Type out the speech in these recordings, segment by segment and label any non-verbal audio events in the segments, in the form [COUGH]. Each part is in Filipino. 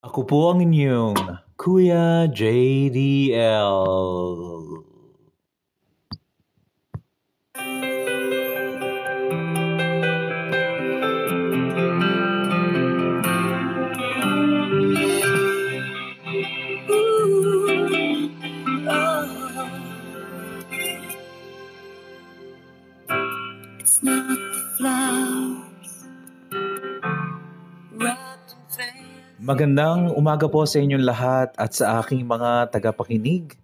Ako po ang inyong Kuya JDL. Magandang umaga po sa inyong lahat at sa aking mga tagapakinig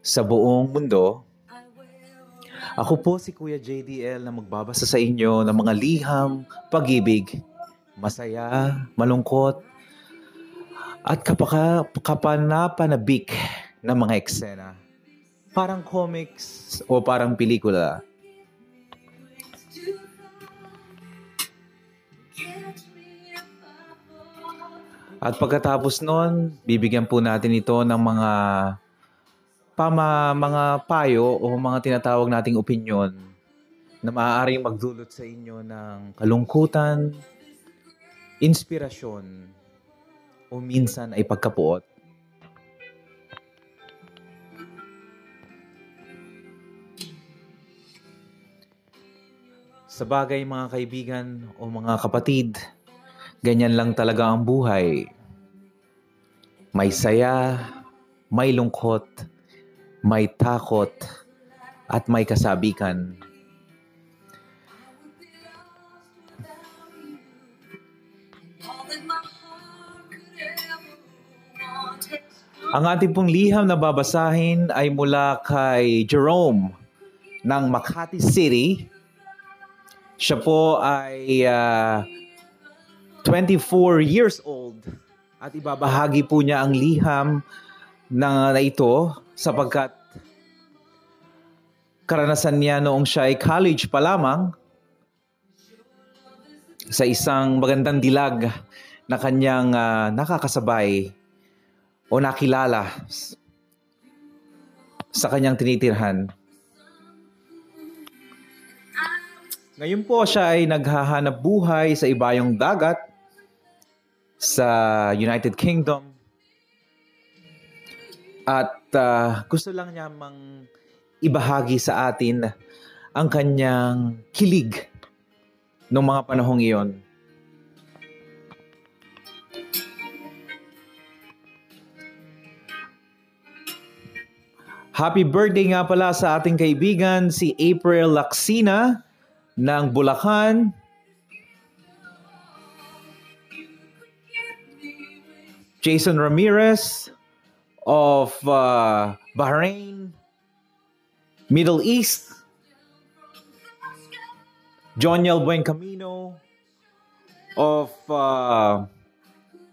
sa buong mundo. Ako po si Kuya JDL na magbabasa sa inyo ng mga liham, pag-ibig, masaya, malungkot, at kapaka, kapanapanabik na mga eksena. Parang comics o parang pelikula. At pagkatapos nun, bibigyan po natin ito ng mga pama, mga payo o mga tinatawag nating opinion na maaaring magdulot sa inyo ng kalungkutan, inspirasyon, o minsan ay pagkapuot. Sa bagay mga kaibigan o mga kapatid, ganyan lang talaga ang buhay. May saya, may lungkot, may takot, at may kasabikan. Ang ating pong liham na babasahin ay mula kay Jerome ng Makati City. Siya po ay ah, 24 years old at ibabahagi po niya ang liham na, na ito sapagkat karanasan niya noong siya ay college pa lamang sa isang magandang dilag na kanyang ah, nakakasabay o nakilala sa kanyang tinitirhan. Ngayon po siya ay naghahanap buhay sa ibayong dagat sa United Kingdom. At ah, gusto lang niya mang ibahagi sa atin ang kanyang kilig noong mga panahong iyon. Happy birthday nga pala sa ating kaibigan si April Laksina ng Bulacan. Jason Ramirez of uh, Bahrain, Middle East. Joniel Buencamino of uh,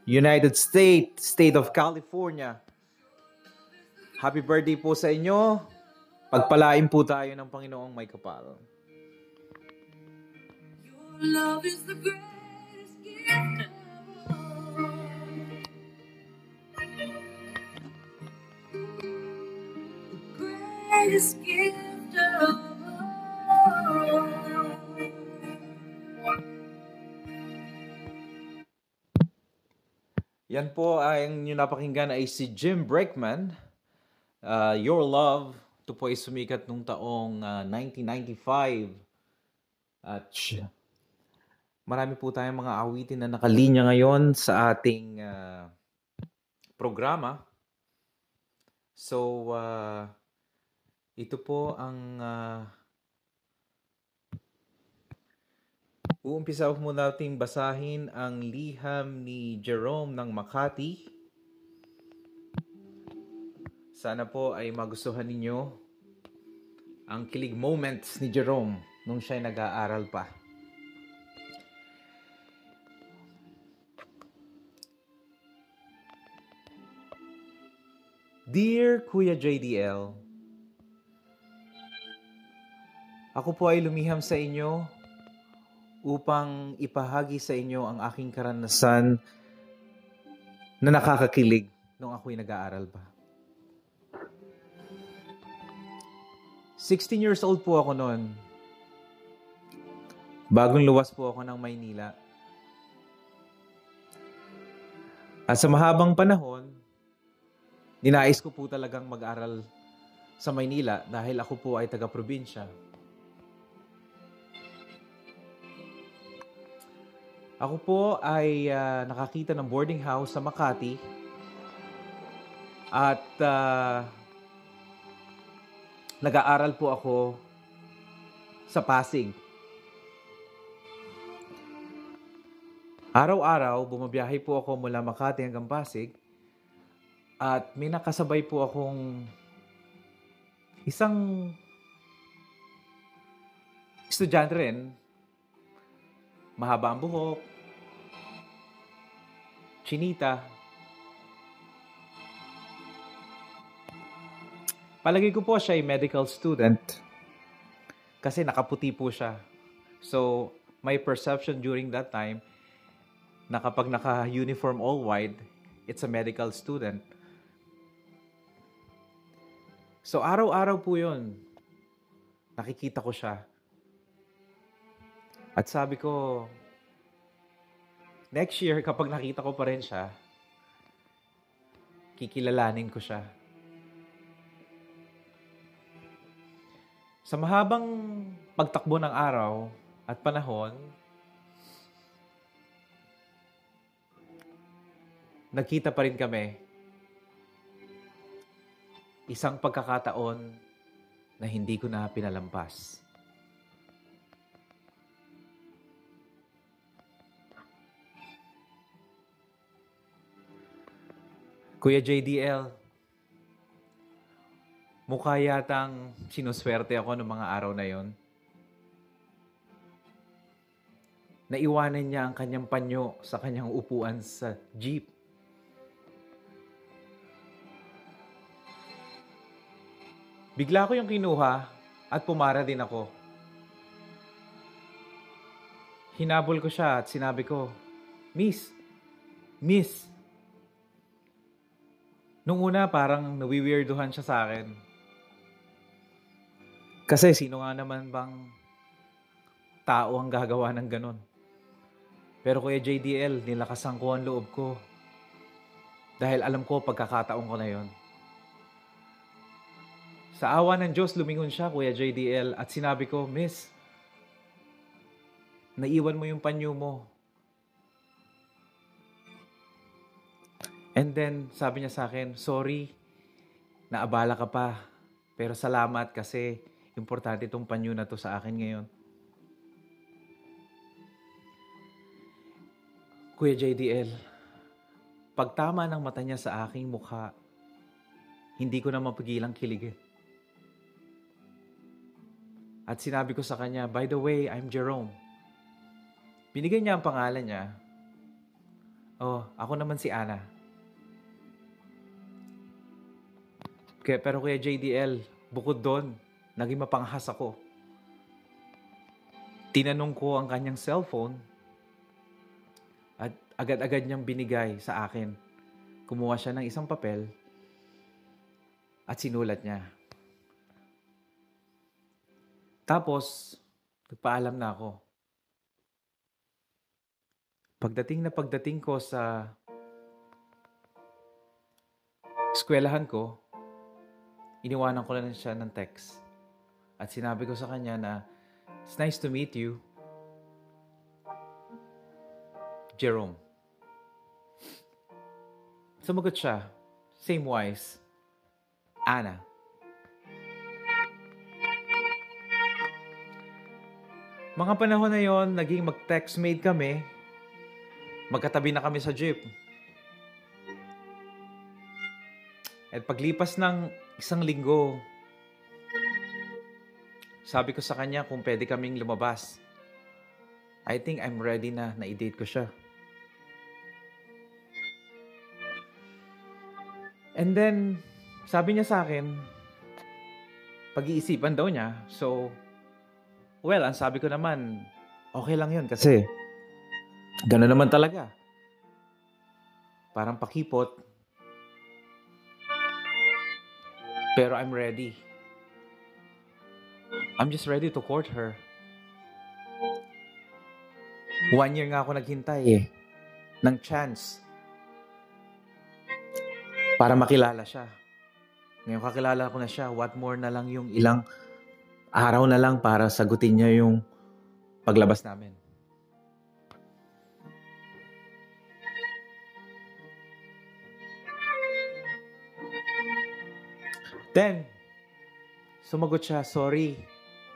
United States, State of California. Happy birthday po sa inyo. Pagpalain po tayo ng Panginoong may kapal. your love is the greatest greatest gift of. Yan po ang nyo napakinggan ay si Jim Breckman. Uh, Your Love. Ito po ay sumikat nung taong uh, 1995. At siya- marami po tayong mga awitin na nakalinya ngayon sa ating uh, programa. So, uh, ito po ang uh, Uumpisa po nating basahin ang liham ni Jerome ng Makati. Sana po ay magustuhan ninyo ang kilig moments ni Jerome nung siya ay nag-aaral pa. Dear Kuya JDL, Ako po ay lumiham sa inyo upang ipahagi sa inyo ang aking karanasan na nakakakilig nung ako'y nag-aaral pa. 16 years old po ako noon. Bagong luwas po ako ng Maynila. At sa mahabang panahon, ninais ko po talagang mag-aral sa Maynila dahil ako po ay taga-probinsya. Ako po ay ah, nakakita ng boarding house sa Makati at ah, nag-aaral po ako sa Pasig. Araw-araw, bumabiyahe po ako mula Makati hanggang Pasig at may nakasabay po akong isang estudyante rin. Mahaba ang buhok, chinita. Palagi ko po siya ay medical student kasi nakaputi po siya. So, my perception during that time na kapag naka-uniform all white, it's a medical student. So, araw-araw po yun. Nakikita ko siya. At sabi ko, next year, kapag nakita ko pa rin siya, kikilalanin ko siya. Sa mahabang pagtakbo ng araw at panahon, nagkita pa rin kami. Isang pagkakataon na hindi ko na pinalampas. Kuya JDL, mukha yatang sinuswerte ako ng mga araw na yon. Naiwanan niya ang kanyang panyo sa kanyang upuan sa jeep. Bigla ko yung kinuha at pumara din ako. Hinabol ko siya at sinabi ko, Miss, Miss. Nung una parang nawiweirduhan siya sa akin. Kasi sino nga naman bang tao ang gagawa ng ganun? Pero Kuya JDL, nilakasan ko ang loob ko. Dahil alam ko pagkakataon ko na yon. Sa awa ng Diyos, lumingon siya, Kuya JDL, at sinabi ko, Miss, naiwan mo yung panyo mo. And then, sabi niya sa akin, sorry, naabala ka pa. Pero salamat kasi importante itong panyo na to sa akin ngayon. Kuya JDL, pagtama ng mata niya sa aking mukha, hindi ko na mapigilang kiligin. At sinabi ko sa kanya, by the way, I'm Jerome. Binigay niya ang pangalan niya. Oh, ako naman si Ana. Kaya, pero kuya JDL, bukod doon, naging mapanghas ako. Tinanong ko ang kanyang cellphone at agad-agad niyang binigay sa akin. Kumuha siya ng isang papel at sinulat niya. Tapos, nagpaalam na ako. Pagdating na pagdating ko sa eskwelahan ko, iniwanan ko lang siya ng text. At sinabi ko sa kanya na, It's nice to meet you. Jerome. Sumagot siya, same wise, Anna. Mga panahon na yon, naging mag-textmate kami. Magkatabi na kami sa jeep. At paglipas ng isang linggo, sabi ko sa kanya kung pwede kaming lumabas. I think I'm ready na na i-date ko siya. And then, sabi niya sa akin, pag-iisipan daw niya. So, well, ang sabi ko naman, okay lang yun kasi gano'n naman talaga. Parang pakipot. Pero I'm ready. I'm just ready to court her. One year nga ako naghintay eh. Ng chance para makilala siya. Ngayon kakilala ko na siya, what more na lang yung ilang araw na lang para sagutin niya yung paglabas namin. Then, sumagot siya, sorry,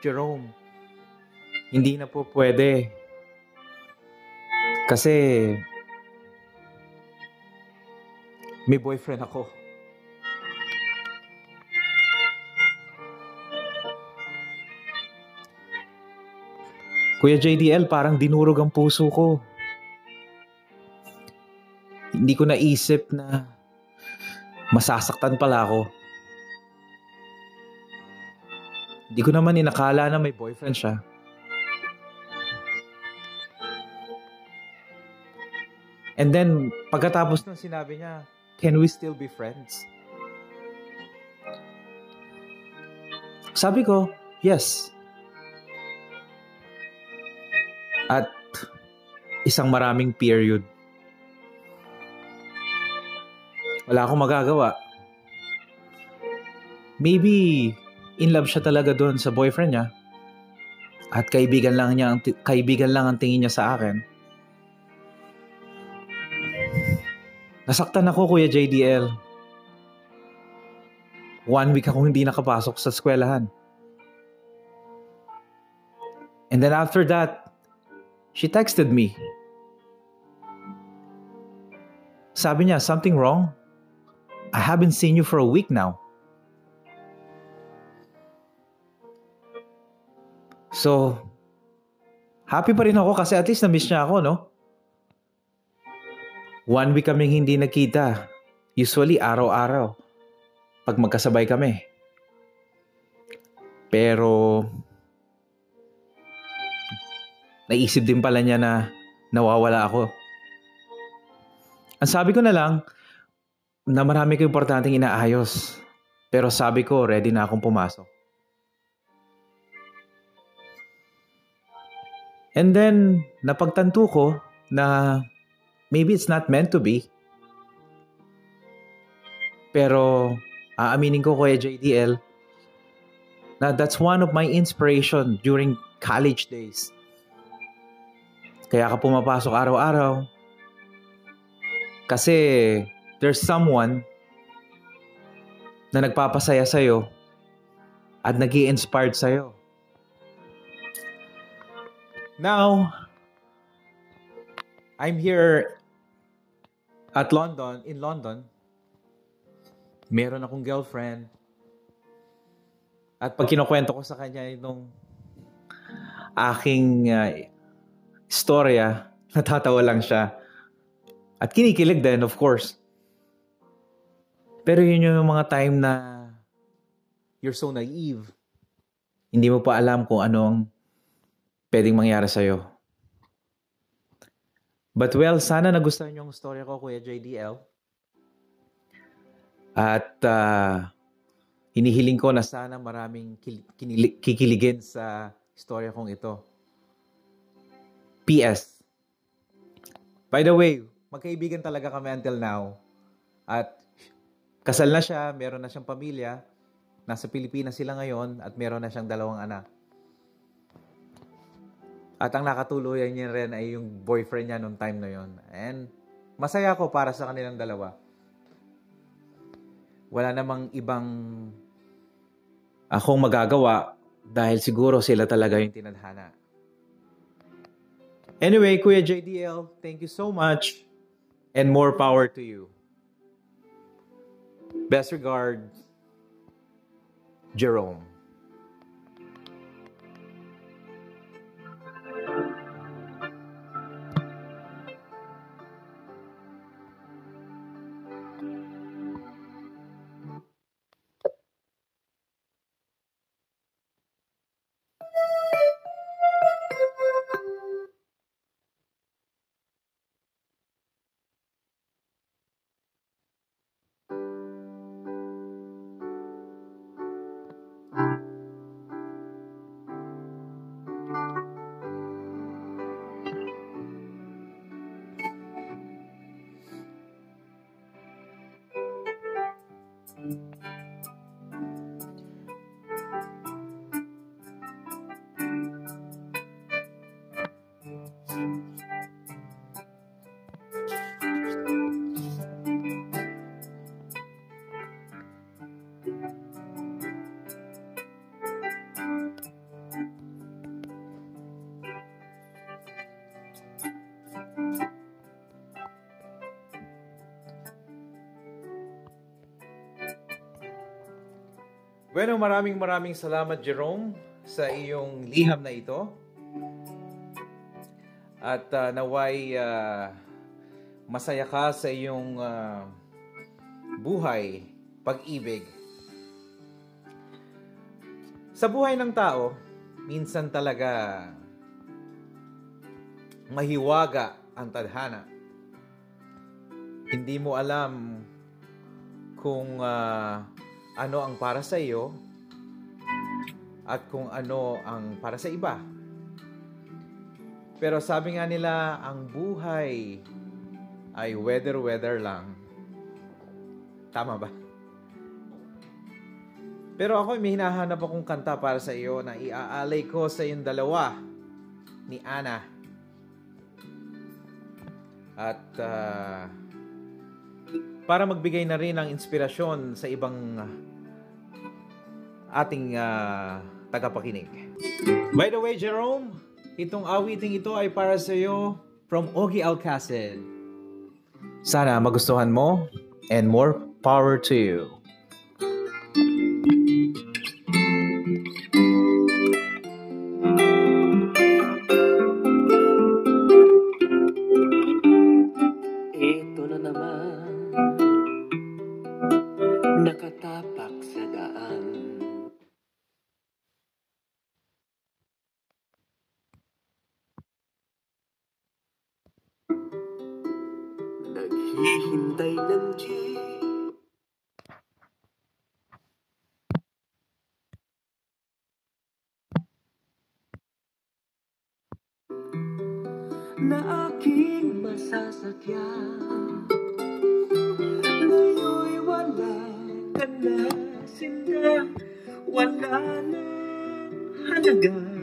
Jerome. Hindi na po pwede. Kasi, may boyfriend ako. Kuya JDL, parang dinurog ang puso ko. Hindi ko naisip na masasaktan pala ako. Hindi ko naman inakala na may boyfriend siya. And then, pagkatapos nung sinabi niya, can we still be friends? Sabi ko, yes. At isang maraming period. Wala akong magagawa. Maybe in love siya talaga doon sa boyfriend niya. At kaibigan lang niya ang kaibigan lang ang tingin niya sa akin. Nasaktan ako, Kuya JDL. One week akong hindi nakapasok sa eskwelahan. And then after that, she texted me. Sabi niya, something wrong? I haven't seen you for a week now. So, happy pa rin ako kasi at least na-miss niya ako, no? One week kaming hindi nakita. Usually, araw-araw. Pag magkasabay kami. Pero, naisip din pala niya na nawawala ako. Ang sabi ko na lang, na marami ko importanteng inaayos. Pero sabi ko, ready na akong pumasok. And then, napagtanto ko na maybe it's not meant to be. Pero, aaminin ko Kuya JDL, na that's one of my inspiration during college days. Kaya ka pumapasok araw-araw. Kasi there's someone na nagpapasaya sa'yo at nag inspired sa'yo. Now, I'm here at London, in London. Meron akong girlfriend. At pag kinukwento ko sa kanya itong aking uh, istorya, [LAUGHS] natatawa lang siya. At kinikilig din, of course. Pero yun yung mga time na you're so naive. Hindi mo pa alam kung anong pwedeng mangyari sa'yo. But well, sana nagustuhan yung story ko, Kuya JDL. At uh, hinihiling ko na sana maraming kikiligin sa istorya kong ito. PS. By the way, magkaibigan talaga kami until now. At kasal na siya, meron na siyang pamilya. Nasa Pilipinas sila ngayon at meron na siyang dalawang anak. At ang nakatuluyan niya rin ay yung boyfriend niya noong time na yon. And masaya ako para sa kanilang dalawa. Wala namang ibang akong magagawa dahil siguro sila talaga yung tinadhana. Anyway, Kuya JDL, thank you so much and more power to you. Best regards, Jerome. Bueno, maraming maraming salamat Jerome sa iyong liham na ito. At ah, naway ah, masaya ka sa iyong ah, buhay, pag-ibig. Sa buhay ng tao, minsan talaga mahiwaga ang tadhana. Hindi mo alam kung ah, ano ang para sa iyo at kung ano ang para sa iba. Pero sabi nga nila, ang buhay ay weather-weather lang. Tama ba? Pero ako may hinahanap akong kanta para sa iyo na iaalay ko sa iyong dalawa ni Ana. At ah, para magbigay na rin ng inspirasyon sa ibang ating ah, tagapakinig. By the way, Jerome, itong awiting ito ay para sa iyo from Ogie Alcacid. Sana magustuhan mo and more power to you. Na aking masasakyan. Ngayon'y wala ka na sinda Wala na halaga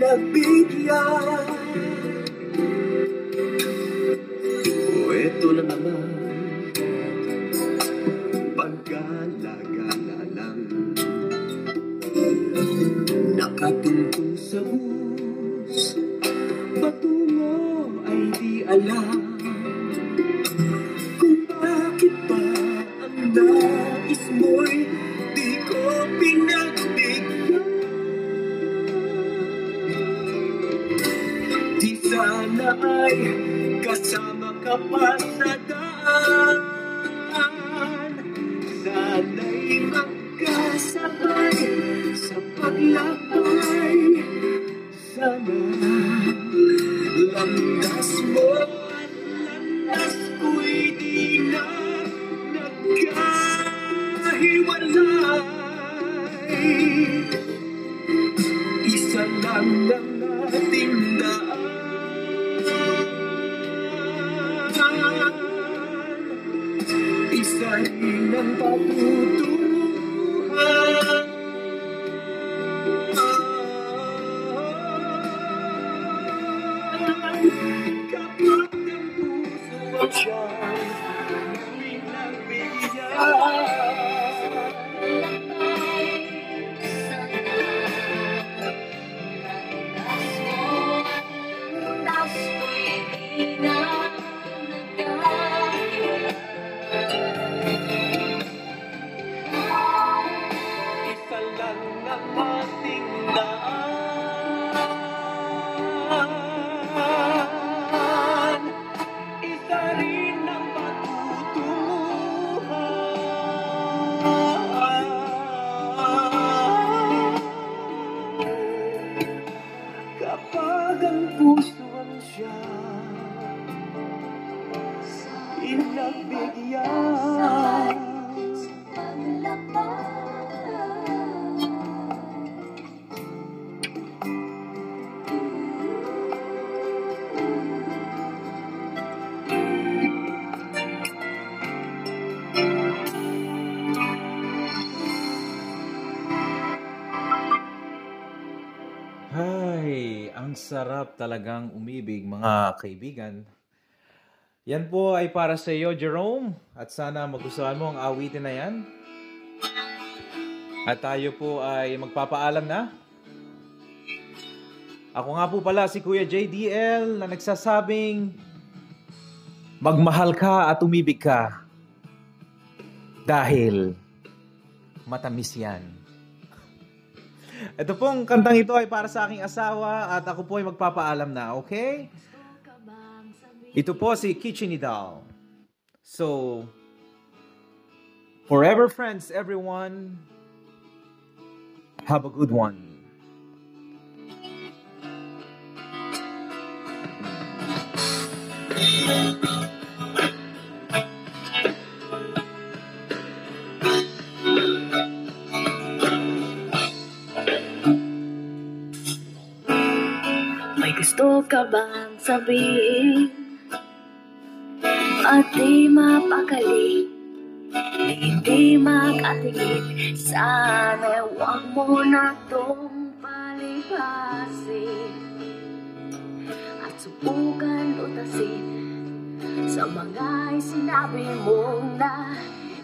pinagbigyan O Sana'y magkasabay sa paglakbay. Sana landas mo sarap talagang umibig mga kaibigan. Yan po ay para sa iyo, Jerome. At sana magustuhan mo ang awitin na yan. At tayo po ay magpapaalam na. Ako nga po pala si Kuya JDL na nagsasabing magmahal ka at umibig ka dahil matamis yan. Ito pong kantang ito ay para sa aking asawa at ako po ay magpapaalam na, okay? Ito po si Kitchenidal. So, forever friends everyone, have a good one. May bang sabihin? At di mapakali Di hindi makatingin Sana huwag mo na tong palipasin At subukan utasin Sa mga sinabi mong na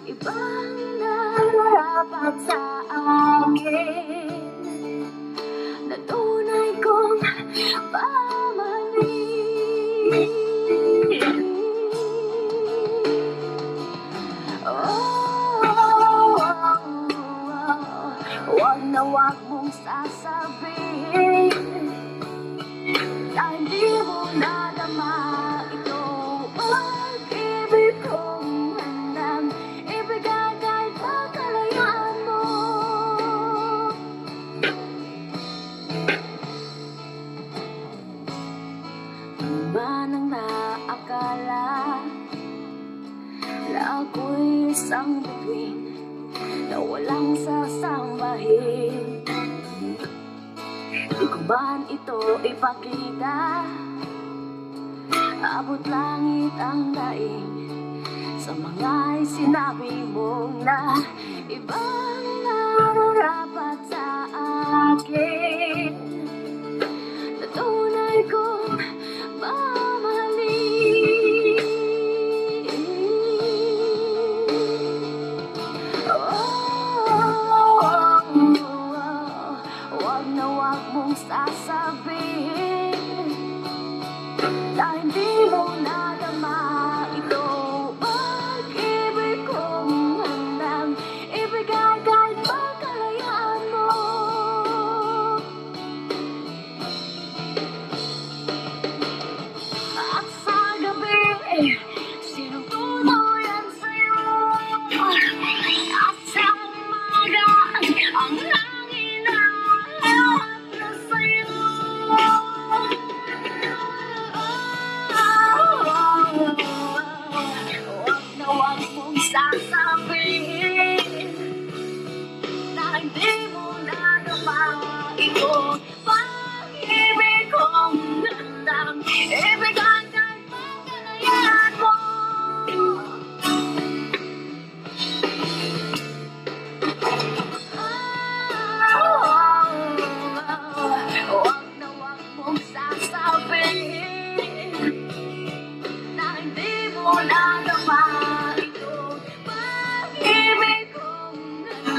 Ibang nararapat sa akin na tunay kong pamahalin. songs I. ito ipakita, abot langit ang daing sa mga sinabi mong na ibang nararapat sa akin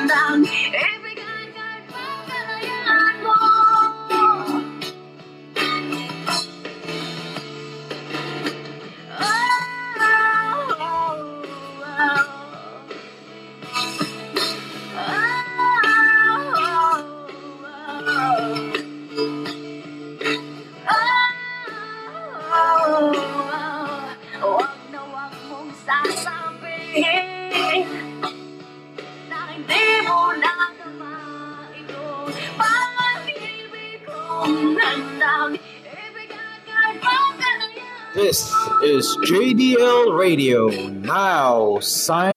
down. Hey. Radio. Now, sign